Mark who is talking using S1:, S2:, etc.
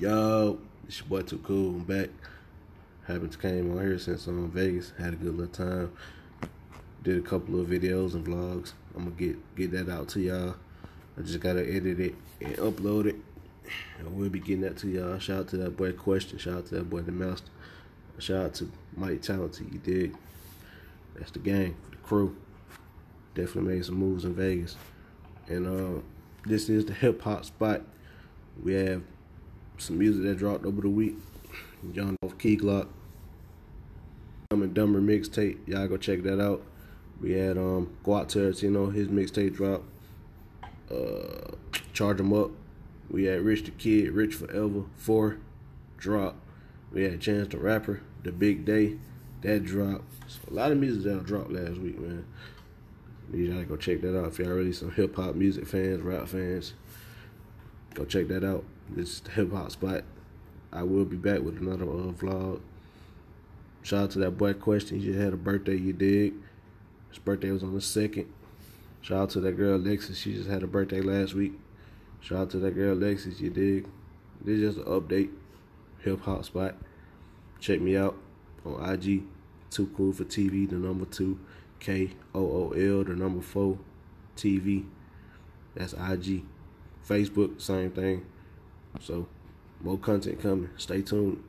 S1: Yo, it's your boy Too Cool. I'm back. Haven't came on here since I'm in Vegas. Had a good little time. Did a couple of videos and vlogs. I'm gonna get get that out to y'all. I just gotta edit it and upload it. And we'll be getting that to y'all. Shout out to that boy Question. Shout out to that boy The Master. Shout out to Mike Talented. You dig? That's the gang, the crew. Definitely made some moves in Vegas. And uh, this is the hip hop spot. We have some music that dropped over the week. Young Dolph Key Glock. Dumb and Dumber mixtape. Y'all go check that out. We had um Guat Tarantino, his mixtape drop. Uh Charge 'em up. We had Rich the Kid, Rich Forever, four drop. We had Chance the Rapper, The Big Day, that drop. So a lot of music that dropped last week, man. You gotta go check that out if y'all really some hip hop music fans, rap fans. Go check that out. The hip hop spot. I will be back with another uh, vlog. Shout out to that boy Question. Just had a birthday, you dig? His birthday was on the second. Shout out to that girl Lexus. She just had a birthday last week. Shout out to that girl Lexus, you dig? This is just an update. Hip hop spot. Check me out on IG. Too cool for TV, the number two. K O O L, the number four. TV. That's IG. Facebook, same thing. So, more content coming. Stay tuned.